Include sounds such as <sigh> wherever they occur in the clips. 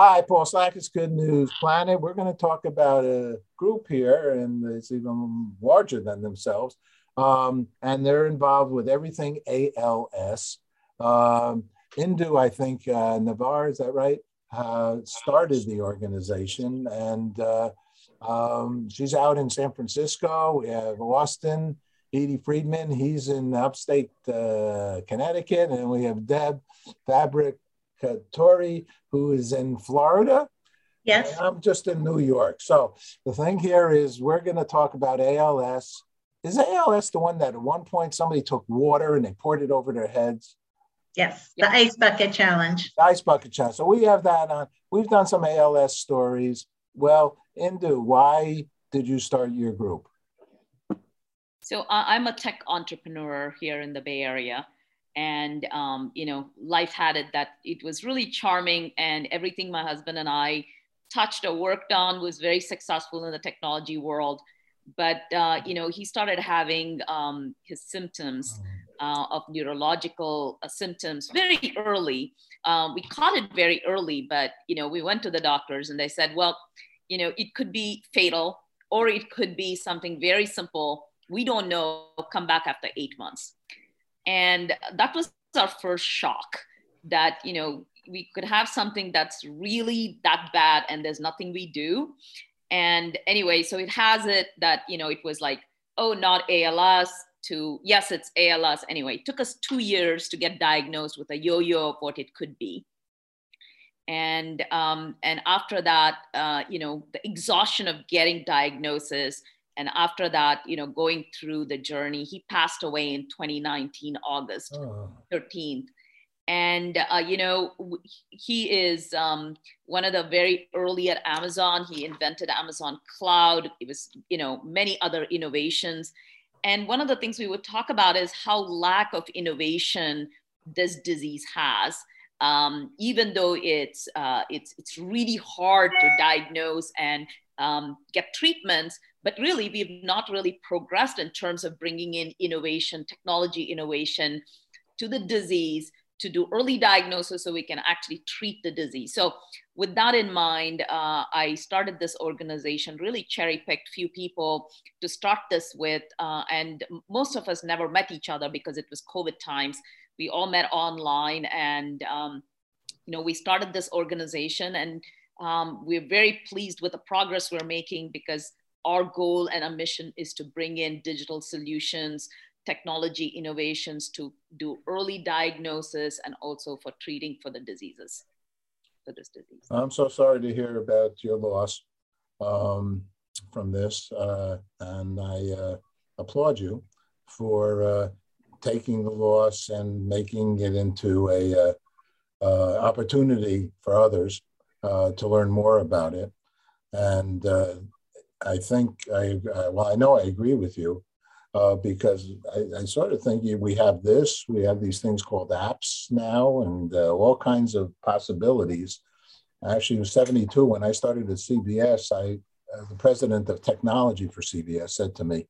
Hi, Paul Slakis, Good News Planet. We're going to talk about a group here, and it's even larger than themselves. Um, and they're involved with everything ALS. Um, Indu, I think, uh, Navar, is that right? Uh, started the organization, and uh, um, she's out in San Francisco. We have Austen, Eadie Friedman, he's in upstate uh, Connecticut, and we have Deb Fabric Tori, who is in Florida. Yes. I'm just in New York. So the thing here is we're going to talk about ALS. Is ALS the one that at one point somebody took water and they poured it over their heads? Yes, the ice bucket challenge. The ice bucket challenge. So we have that on. We've done some ALS stories. Well, Indu, why did you start your group? So uh, I'm a tech entrepreneur here in the Bay Area and um, you know life had it that it was really charming and everything my husband and i touched or worked on was very successful in the technology world. But uh, you know he started having um, his symptoms uh, of neurological uh, symptoms very early. Um, we caught it very early but you know we went to the doctors and they said well you know it could be fatal or it could be something very simple. We don't know. Come back after eight months and that was our first shock that you know we could have something that's really that bad and there's nothing we do. And anyway so it has it that you know it was like oh not als to yes it's als anyway it took us two years to get diagnosed with a yo-yo of what it could be. And um, and after that uh, you know the exhaustion of getting diagnosis and after that you know going through the journey he passed away in 2019 august oh. 13th and uh, you know he is um, one of the very early at amazon. He invented amazon cloud. It was you know many other innovations. And one of the things we would talk about is how lack of innovation this disease has. Um, even though it's uh, it's it's really hard to diagnose and um, get treatments but really we've not really progressed in terms of bringing in innovation technology innovation to the disease to do early diagnosis so we can actually treat the disease. So with that in mind uh, i started this organization really cherry picked few people to start this with uh, and most of us never met each other because it was covid times. We all met online and um, you know we started this organization and um, we're very pleased with the progress we're making because our goal and our mission is to bring in digital solutions, technology innovations to do early diagnosis and also for treating for the diseases, for this disease. I'm so sorry to hear about your loss um, from this, uh, and I uh, applaud you for uh, taking the loss and making it into a uh, uh, opportunity for others uh, to learn more about it. And uh, I think I, uh, well, I know I agree with you uh, because I, I, sort of think we have this, we have these things called apps now and uh, all kinds of possibilities. Actually, was 72 when I started at CBS. I, the president of technology for CBS, said to me,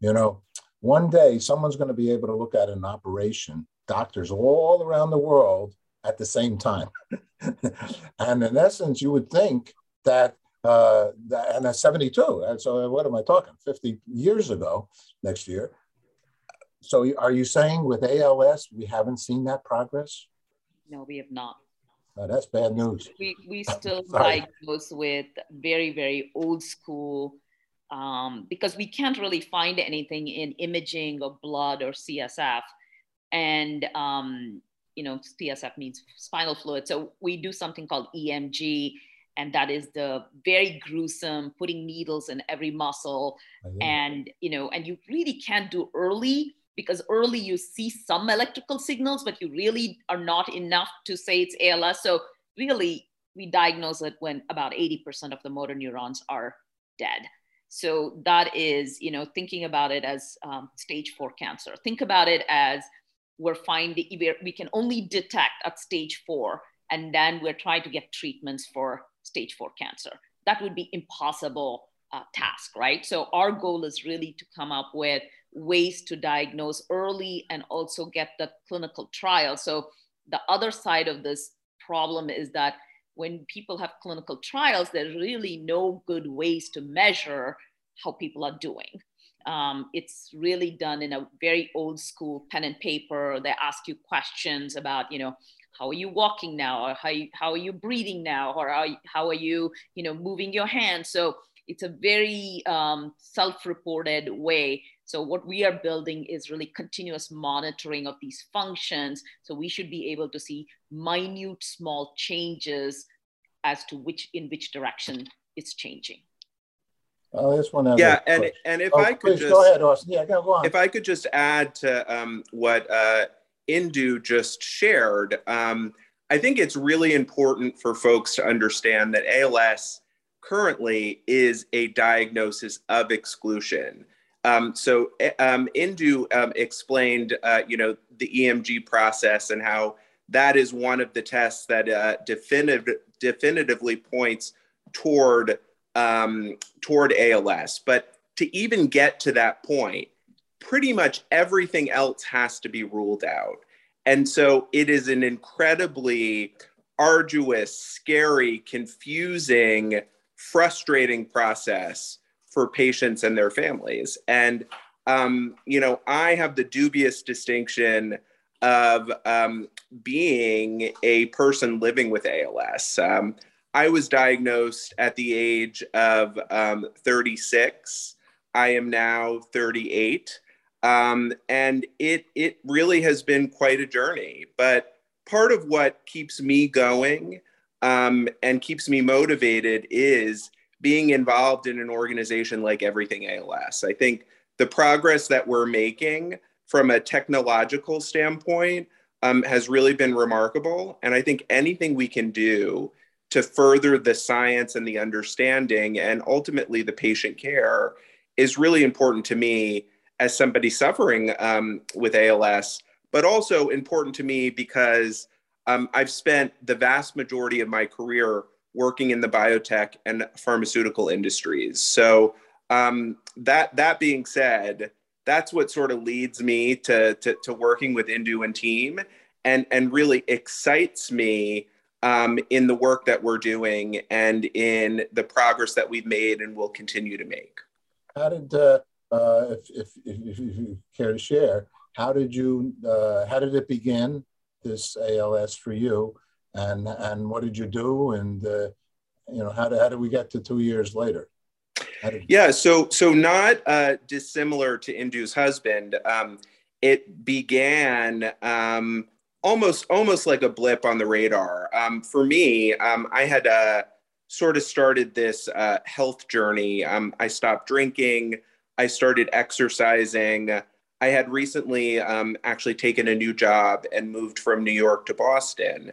you know, one day someone's going to be able to look at an operation, doctors all around the world at the same time. <laughs> and in essence, you would think that, uh, that and that's 72. And so what am I talking? 50 years ago next year. So are you saying with ALS, we haven't seen that progress? No, we have not. Oh, that's bad news. We, we <laughs> still diagnose with very, very old school um, because we can't really find anything in imaging or blood or CSF. And um, you know, CSF means spinal fluid. So we do something called EMG, and that is the very gruesome putting needles in every muscle. And, you know, and you really can't do early because early you see some electrical signals, but you really are not enough to say it's ALS. So really, we diagnose it when about 80% of the motor neurons are dead. So that is, you know, thinking about it as um, stage four cancer. Think about it as we're finding we can only detect at stage four and then we're trying to get treatments for stage four cancer. That would be impossible uh, task right? So our goal is really to come up with ways to diagnose early and also get the clinical trial. So the other side of this problem is that when people have clinical trials, there's really no good ways to measure how people are doing. Um, it's really done in a very old school pen and paper. They ask you questions about, you know, how are you walking now, or how, you, how are you breathing now, or how, are you, you know, moving your hands. So it's a very um, self-reported way. So what we are building is really continuous monitoring of these functions. So we should be able to see minute small changes as to which in which direction it's changing. Just want to. Yeah, and and if oh, I could just go ahead, Austen. Yeah, go, go on. If I could just add to um, what uh, Indu just shared, um, I think it's really important for folks to understand that ALS currently is a diagnosis of exclusion. Um, so eh, um, Indu um, explained, uh, you know, the EMG process and how that is one of the tests that uh, definitive, definitively points toward um, toward ALS. But to even get to that point, pretty much everything else has to be ruled out. And so it is an incredibly arduous, scary, confusing frustrating process for patients and their families. And, um, you know, I have the dubious distinction of um, being a person living with ALS. Um, I was diagnosed at the age of um, 36. I am now 38. Um, and it, it really has been quite a journey. But part of what keeps me going um, and keeps me motivated is being involved in an organization like Everything ALS. I think the progress that we're making from a technological standpoint um, has really been remarkable. And I think anything we can do to further the science and the understanding and ultimately the patient care is really important to me as somebody suffering um, with ALS, but also important to me because um, I've spent the vast majority of my career working in the biotech and pharmaceutical industries. So um, that that being said, that's what sort of leads me to, to, to working with Indu and team, and and really excites me um, in the work that we're doing and in the progress that we've made and will continue to make. How did, uh, uh, if, if, if, you care to share, how did you, uh, how did it begin? this ALS for you, and and what did you do, and uh, you know how did how did we get to two years later? Yeah, so so not uh, dissimilar to Indu's husband. Um, it began um, almost almost like a blip on the radar. Um, for me, um, I had uh, sort of started this uh, health journey. Um, I stopped drinking. I started exercising. I had recently um, actually taken a new job and moved from New York to Boston.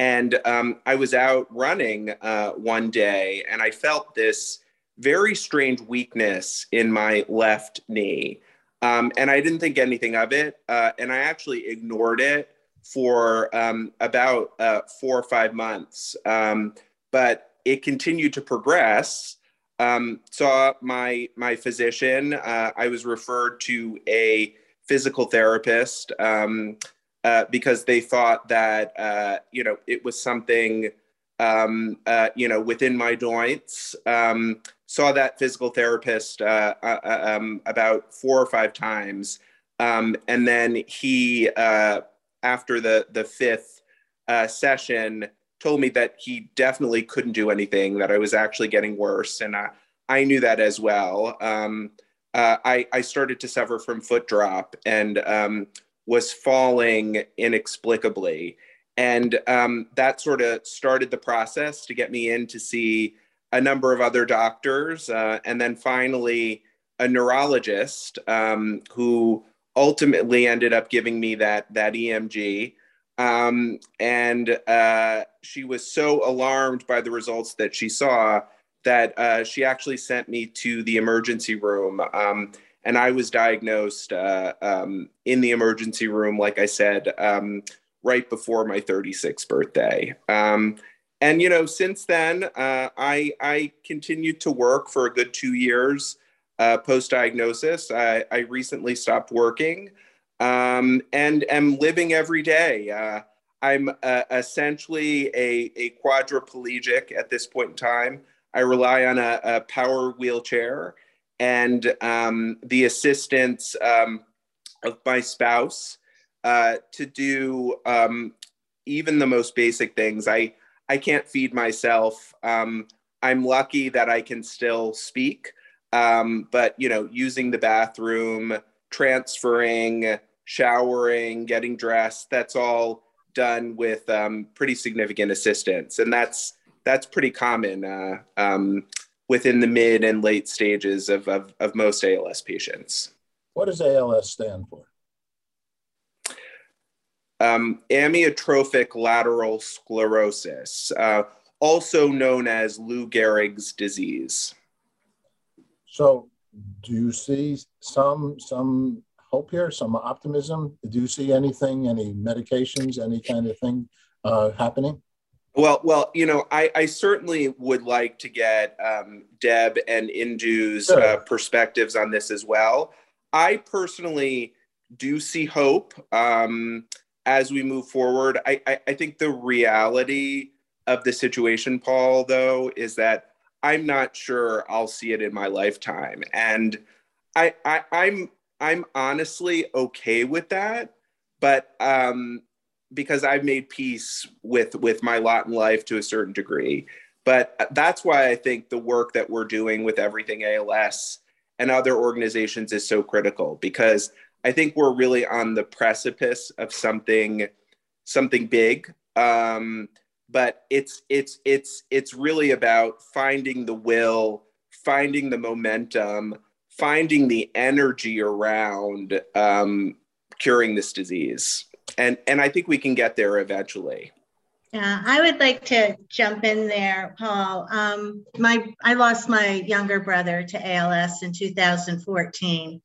And um, I was out running uh, one day and I felt this very strange weakness in my left knee. Um, and I didn't think anything of it. Uh, and I actually ignored it for um, about uh, four or five months. Um, but it continued to progress um, saw my my physician. Uh, I was referred to a physical therapist um, uh, because they thought that uh, you know it was something um, uh, you know within my joints. Um, saw that physical therapist uh, about four or five times, and then he after the the fifth uh, session told me that he definitely couldn't do anything, that I was actually getting worse. And I, I knew that as well. Um, uh, I, I, started to suffer from foot drop and um, was falling inexplicably. And um, that sort of started the process to get me in to see a number of other doctors. Uh, and then finally, a neurologist um, who ultimately ended up giving me that, that EMG. Um, and uh, she was so alarmed by the results that she saw that uh, she actually sent me to the emergency room. Um, and I was diagnosed uh, um, in the emergency room, like I said, um, right before my 36th birthday. Um, and you know, since then, uh, I I continued to work for a good two years uh, post diagnosis. I, I recently stopped working um, and am living every day. Uh, I'm uh, essentially a, a quadriplegic at this point in time. I rely on a, a power wheelchair and um, the assistance um, of my spouse uh, to do um, even the most basic things. I I can't feed myself. Um, I'm lucky that I can still speak, um, but you know, using the bathroom, transferring, showering, getting dressed, that's all done with um, pretty significant assistance, and that's that's pretty common uh, um, within the mid and late stages of, of, of most ALS patients. What does ALS stand for? Um, amyotrophic lateral sclerosis, uh, also known as Lou Gehrig's disease. So, do you see some some hope here, some optimism? Do you see anything, any medications, any kind of thing uh, happening? Well, well, you know, I, I certainly would like to get um, Deb and Indu's sure. uh, perspectives on this as well. I personally do see hope um, as we move forward. I, I, I think the reality of the situation, Paul, though, is that I'm not sure I'll see it in my lifetime, and I, I I'm I'm honestly okay with that. But um, because I've made peace with with my lot in life to a certain degree. But that's why I think the work that we're doing with Everything ALS and other organizations is so critical because I think we're really on the precipice of something something big. Um, but it's it's it's it's really about finding the will, finding the momentum, finding the energy around um, curing this disease and and I think we can get there eventually. Yeah, I would like to jump in there, Paul. Um, my I lost my younger brother to ALS in 2014,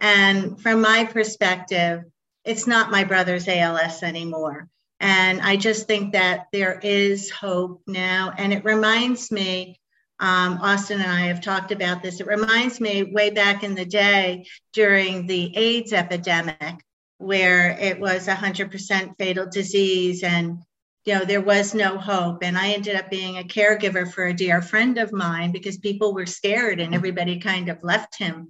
and from my perspective, it's not my brother's ALS anymore. And I just think that there is hope now, and it reminds me. Um, Austen and I have talked about this. It reminds me way back in the day during the AIDS epidemic where it was 100% fatal disease and you know there was no hope and i ended up being a caregiver for a dear friend of mine because people were scared and everybody kind of left him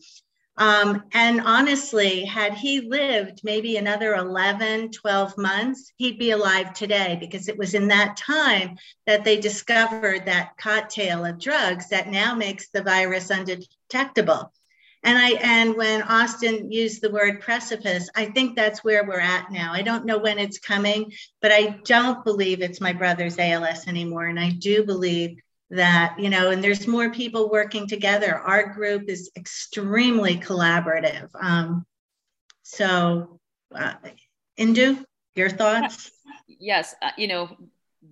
um, and honestly had he lived maybe another 11 12 months he'd be alive today because it was in that time that they discovered that cocktail of drugs that now makes the virus undetectable and I and when Austen used the word precipice, I think that's where we're at now. I don't know when it's coming, but I don't believe it's my brother's ALS anymore. And I do believe that, you know, and there's more people working together. Our group is extremely collaborative. Um, so, uh, Indu, your thoughts? Yes, uh, you know,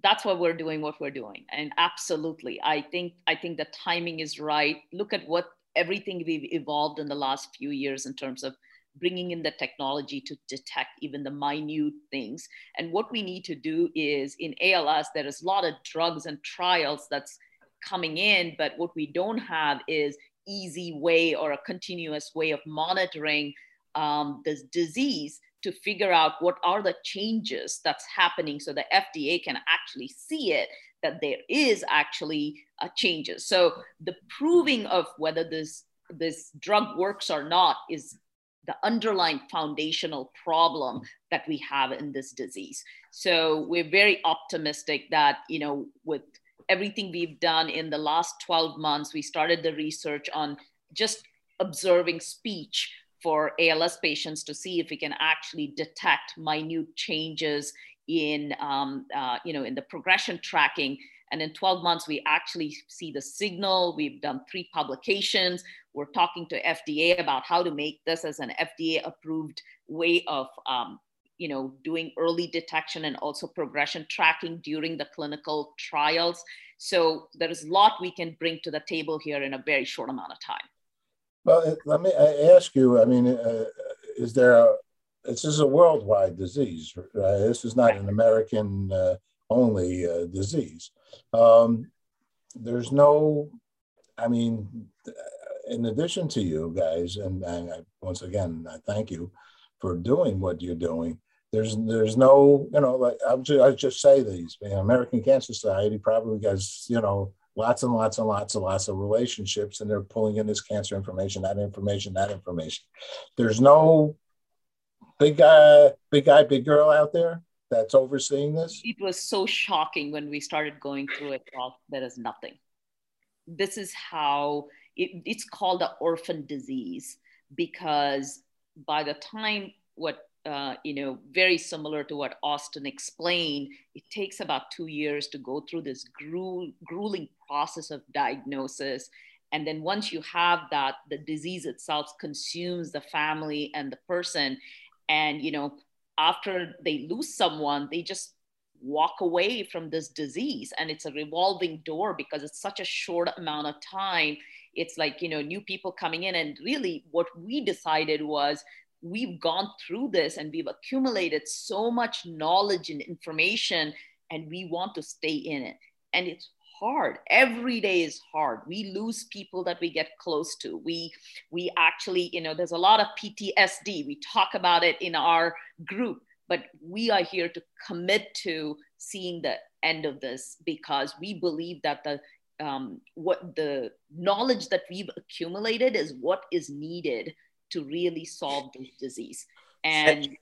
that's why we're doing what we're doing and absolutely i think i think the timing is right look at what everything we've evolved in the last few years in terms of bringing in the technology to detect even the minute things. And what we need to do is in ALS, there is a lot of drugs and trials that's coming in, but what we don't have is easy way or a continuous way of monitoring um, this disease to figure out what are the changes that's happening so the FDA can actually see it that there is actually uh, changes. So the proving of whether this this drug works or not is the underlying foundational problem that we have in this disease. So we're very optimistic that you know with everything we've done in the last 12 months, we started the research on just observing speech for ALS patients to see if we can actually detect minute changes in um, uh, you know in the progression tracking. And in 12 months we actually see the signal. We've done three publications. We're talking to fda about how to make this as an fda approved way of um, you know doing early detection and also progression tracking during the clinical trials so there is a lot we can bring to the table here in a very short amount of time well let me ask you i mean uh, is there a this is a worldwide disease. Right? This is not an American uh, only uh, disease. Um, there's no, I mean, in addition to you guys, and, and I, once again, I thank you for doing what you're doing. There's there's no you know like I'll just, I'll just say these the American Cancer Society probably has you know lots and lots and lots and lots of relationships and they're pulling in this cancer information that information that information. There's no big guy big guy big girl out there that's overseeing this? It was so shocking when we started going through it well there is nothing. This is how it, it's called the orphan disease because by the time what uh, you know, very similar to what Austen explained, it takes about two years to go through this gruel, grueling process of diagnosis. And then once you have that, the disease itself consumes the family and the person. And, you know, after they lose someone, they just walk away from this disease. And it's a revolving door because it's such a short amount of time. It's like, you know, new people coming in. And really, what we decided was we've gone through this and we've accumulated so much knowledge and information and we want to stay in it. And it's hard. Every day is hard. We lose people that we get close to. We we actually you know there's a lot of ptsd we talk about it in our group but we are here to commit to seeing the end of this because we believe that the um, what the knowledge that we've accumulated is what is needed to really solve this disease. And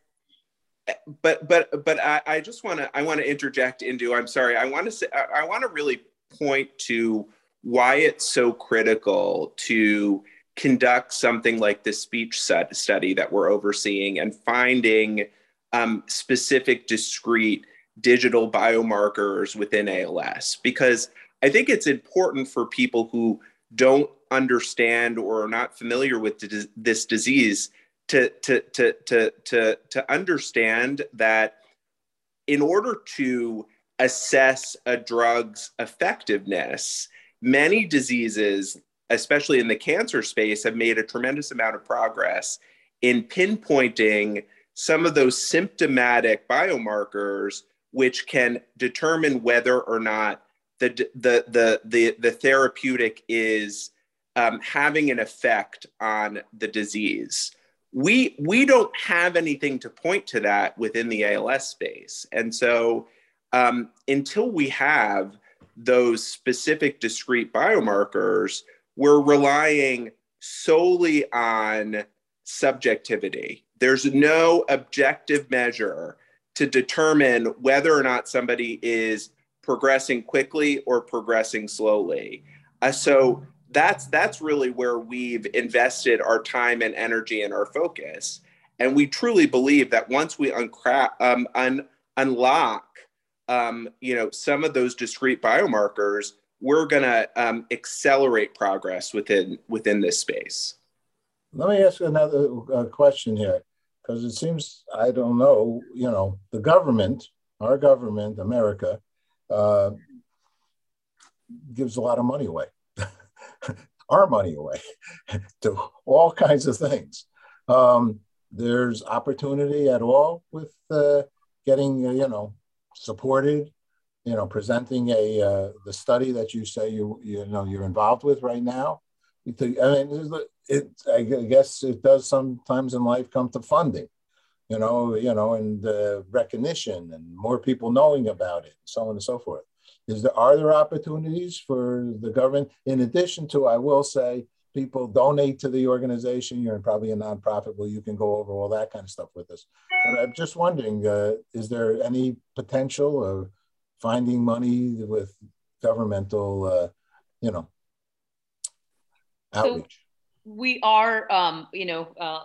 but but but I, I just want to I want to interject into I'm sorry I want to say I, I want to really point to why it's so critical to conduct something like this speech set study that we're overseeing and finding um, specific discrete digital biomarkers within ALS because I think it's important for people who don't understand or are not familiar with this disease to, to, to, to, to, to understand that in order to assess a drug's effectiveness, many diseases, especially in the cancer space, have made a tremendous amount of progress in pinpointing some of those symptomatic biomarkers which can determine whether or not the, the, the, the, the therapeutic is um, having an effect on the disease. We, we don't have anything to point to that within the ALS space. And so um, until we have those specific discrete biomarkers, we're relying solely on subjectivity. There's no objective measure to determine whether or not somebody is progressing quickly or progressing slowly. Uh, so that's that's really where we've invested our time and energy and our focus. And we truly believe that once we uncra- um, un- unlock, um, you know, some of those discrete biomarkers, we're going to um, accelerate progress within within this space. Let me ask another uh, question here, because it seems I don't know. You know, the government, our government, America, uh, gives a lot of money away our money away <laughs> to all kinds of things. Um, there's opportunity at all with uh, getting, uh, you know, supported, you know, presenting a uh, the study that you say you you know you're involved with right now. I mean, it, I guess it does sometimes in life come to funding, you know, you know, and uh, recognition and more people knowing about it, so on and so forth. Is there are there opportunities for the government in addition to I will say people donate to the organization. You're probably a nonprofit where you can go over all that kind of stuff with us. But I'm just wondering, uh, is there any potential of finding money with governmental, uh, you know, outreach? So we are, um, you know, uh,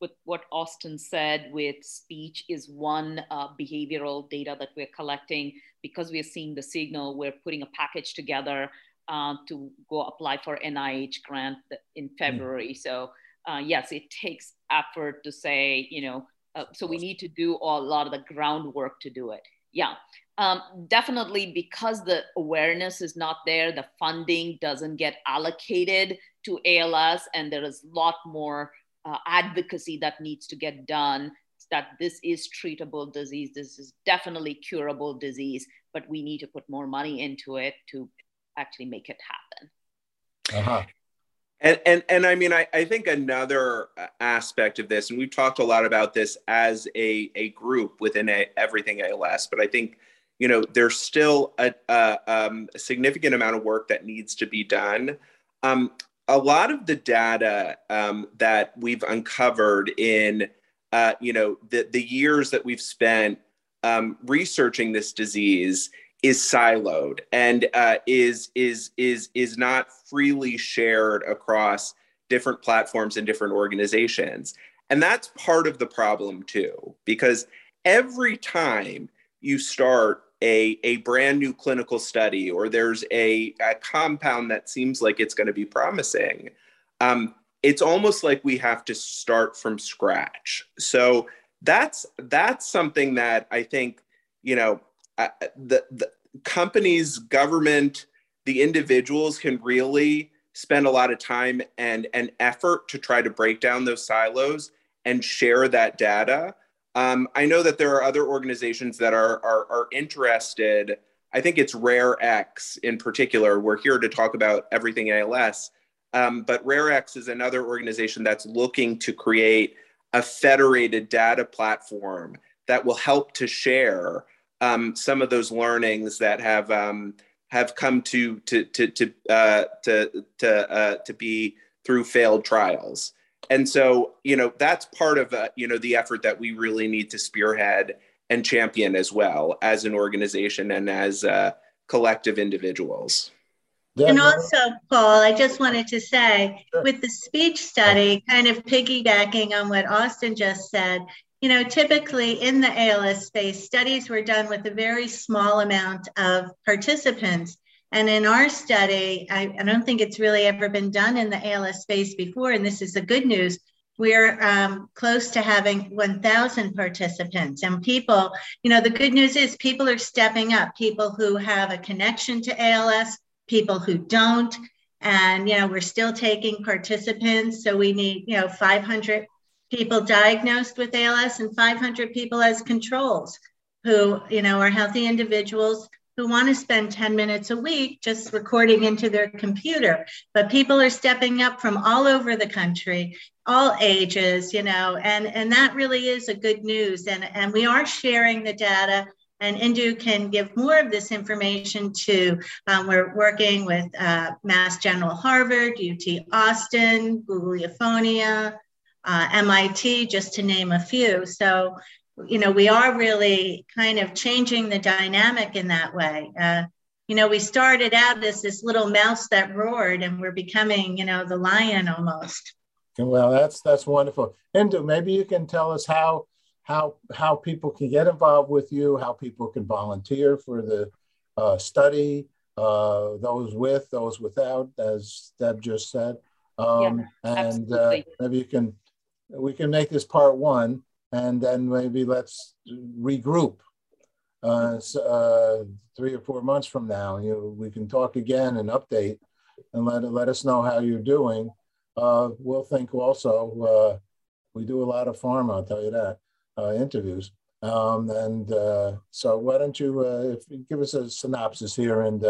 with what Austen said with speech is one uh, behavioral data that we're collecting because we're seeing the signal. We're putting a package together uh, to go apply for NIH grant in hmm. February. Mm. So uh, yes, it takes effort to say, you know, uh, so we need to do a lot of the groundwork to do it. Yeah, um, definitely because the awareness is not there, the funding doesn't get allocated to ALS, and there is a lot more uh, advocacy that needs to get done that this is treatable disease this is definitely curable disease but we need to put more money into it to actually make it happen uh-huh And, and, and I mean, I, I think another aspect of this, and we've talked a lot about this as a, a group within a, Everything ALS, but I think, you know, there's still a, a, um, a significant amount of work that needs to be done. Um, a lot of the data um, that we've uncovered in, uh, you know, the, the years that we've spent um, researching this disease is siloed and uh, is is is is not freely shared across different platforms and different organizations. And that's part of the problem too because every time you start a, a brand new clinical study or there's a, a compound that seems like it's going to be promising um, it's almost like we have to start from scratch so that's that's something that i think you know uh, the, the companies, government, the individuals can really spend a lot of time and, and effort to try to break down those silos and share that data. Um, I know that there are other organizations that are, are, are interested. I think it's RareX in particular. We're here to talk about everything ALS. Um, but RareX is another organization that's looking to create a federated data platform that will help to share um, some of those learnings that have um, have come to to to to uh, to to, uh, to be through failed trials. And so, you know, that's part of uh, you know the effort that we really need to spearhead and champion as well as an organization and as uh, collective individuals. And also, Paul, I just wanted to say with the speech study, kind of piggybacking on what Austen just said, you know, typically in the ALS space, studies were done with a very small amount of participants. And in our study, I, I don't think it's really ever been done in the ALS space before, and this is the good news. We're um, close to having 1,000 participants, and people, you know, the good news is people are stepping up. People who have a connection to ALS, people who don't, and you know, we're still taking participants. So we need, you know, 500 people diagnosed with ALS and 500 people as controls who, you know, are healthy individuals who want to spend 10 minutes a week just recording into their computer. But people are stepping up from all over the country, all ages, you know, and, and that really is a good news. And, and we are sharing the data and Indu can give more of this information to, um, we're working with uh, Mass General Harvard, UT Austin, Google Euphonia, uh, MIT, just to name a few. So, you know, we are really kind of changing the dynamic in that way. Uh, you know, we started out as this little mouse that roared, and we're becoming, you know, the lion almost. Well, that's that's wonderful. Indu, maybe you can tell us how how how people can get involved with you, how people can volunteer for the uh, study, uh, those with, those without, as Deb just said. Um, yeah, and uh, maybe you can we can make this part one, and then maybe let's regroup. Uh, so, uh, three or four months from now, you know, we can talk again and update, and let let us know how you're doing. Uh, we'll think also. Uh, we do a lot of pharma, I'll tell you that, uh, interviews. Um, and uh, so, why don't you, if you give us a synopsis here and.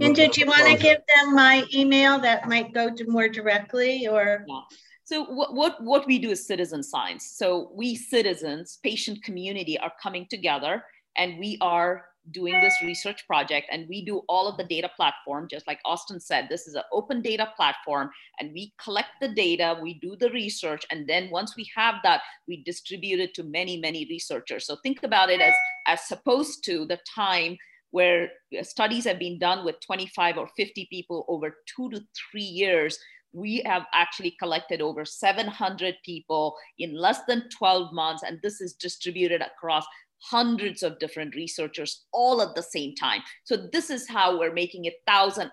and did you want to give them my email that might go to more directly, or? Yeah. So what, what, what we do is citizen science. So we citizens, patient community are coming together and we are doing this research project and we do all of the data platform just like Austen said this is an open data platform and we collect the data we do the research and then once we have that we distribute it to many many researchers so think about it as as opposed to the time where studies have been done with 25 or 50 people over two to three years we have actually collected over 700 people in less than 12 months, and this is distributed across hundreds of different researchers all at the same time. So this is how we're making it 1000x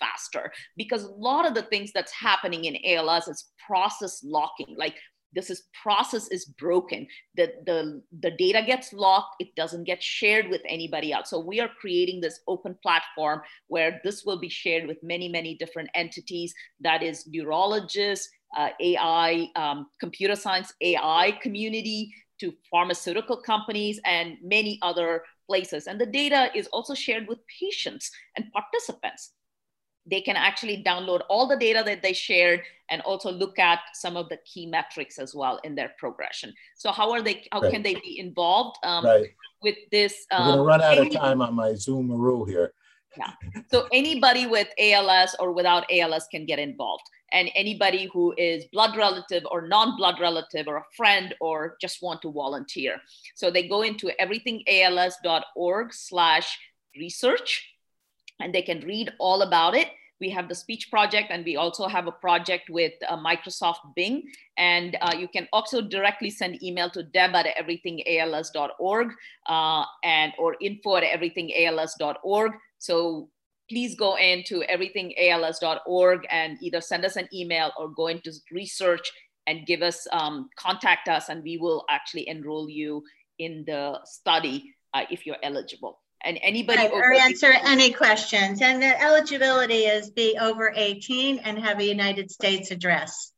faster because a lot of the things that's happening in ALS is process locking. Like this is process is broken. The, the the data gets locked. It doesn't get shared with anybody else. So we are creating this open platform where this will be shared with many many different entities. That is neurologists uh, ai um, computer science ai community to pharmaceutical companies and many other places. And the data is also shared with patients and participants they can actually download all the data that they shared and also look at some of the key metrics as well in their progression. So how are they? How right. can they be involved um, right. with this? Um, I'm going to run out of time on my Zoom rule here. Yeah. So anybody with ALS or without ALS can get involved. And anybody who is blood relative or non-blood relative or a friend or just want to volunteer. So they go into everythingals.org slash research and they can read all about it. We have the speech project, and we also have a project with uh, Microsoft Bing. And uh, you can also directly send email to deb at everythingals.org uh, and or info at everythingals.org. So please go into everythingals.org and either send us an email or go into research and give us um, contact us, and we will actually enroll you in the study uh, if you're eligible and anybody right, or answer any questions. And the eligibility is be over 18 and have a United States address.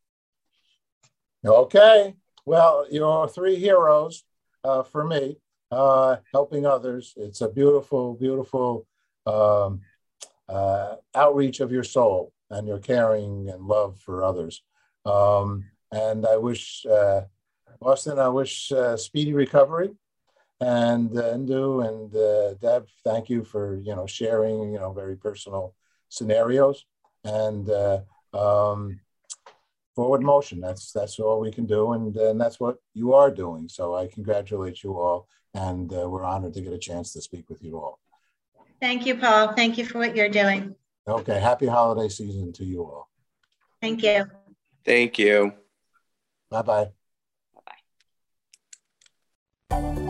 Okay. Well, you're three heroes uh, for me, uh, helping others. It's a beautiful, beautiful um, uh, outreach of your soul and your caring and love for others. Um, and I wish, uh, Austen, I wish uh, speedy recovery and uh, Indu and uh, Deb, thank you for you know sharing you know very personal scenarios and uh, um, forward motion. That's that's all we can do, and, uh, and that's what you are doing. So I congratulate you all, and uh, we're honored to get a chance to speak with you all. Thank you, Paul. Thank you for what you're doing. Okay. Happy holiday season to you all. Thank you. Thank you. Bye bye. Bye bye.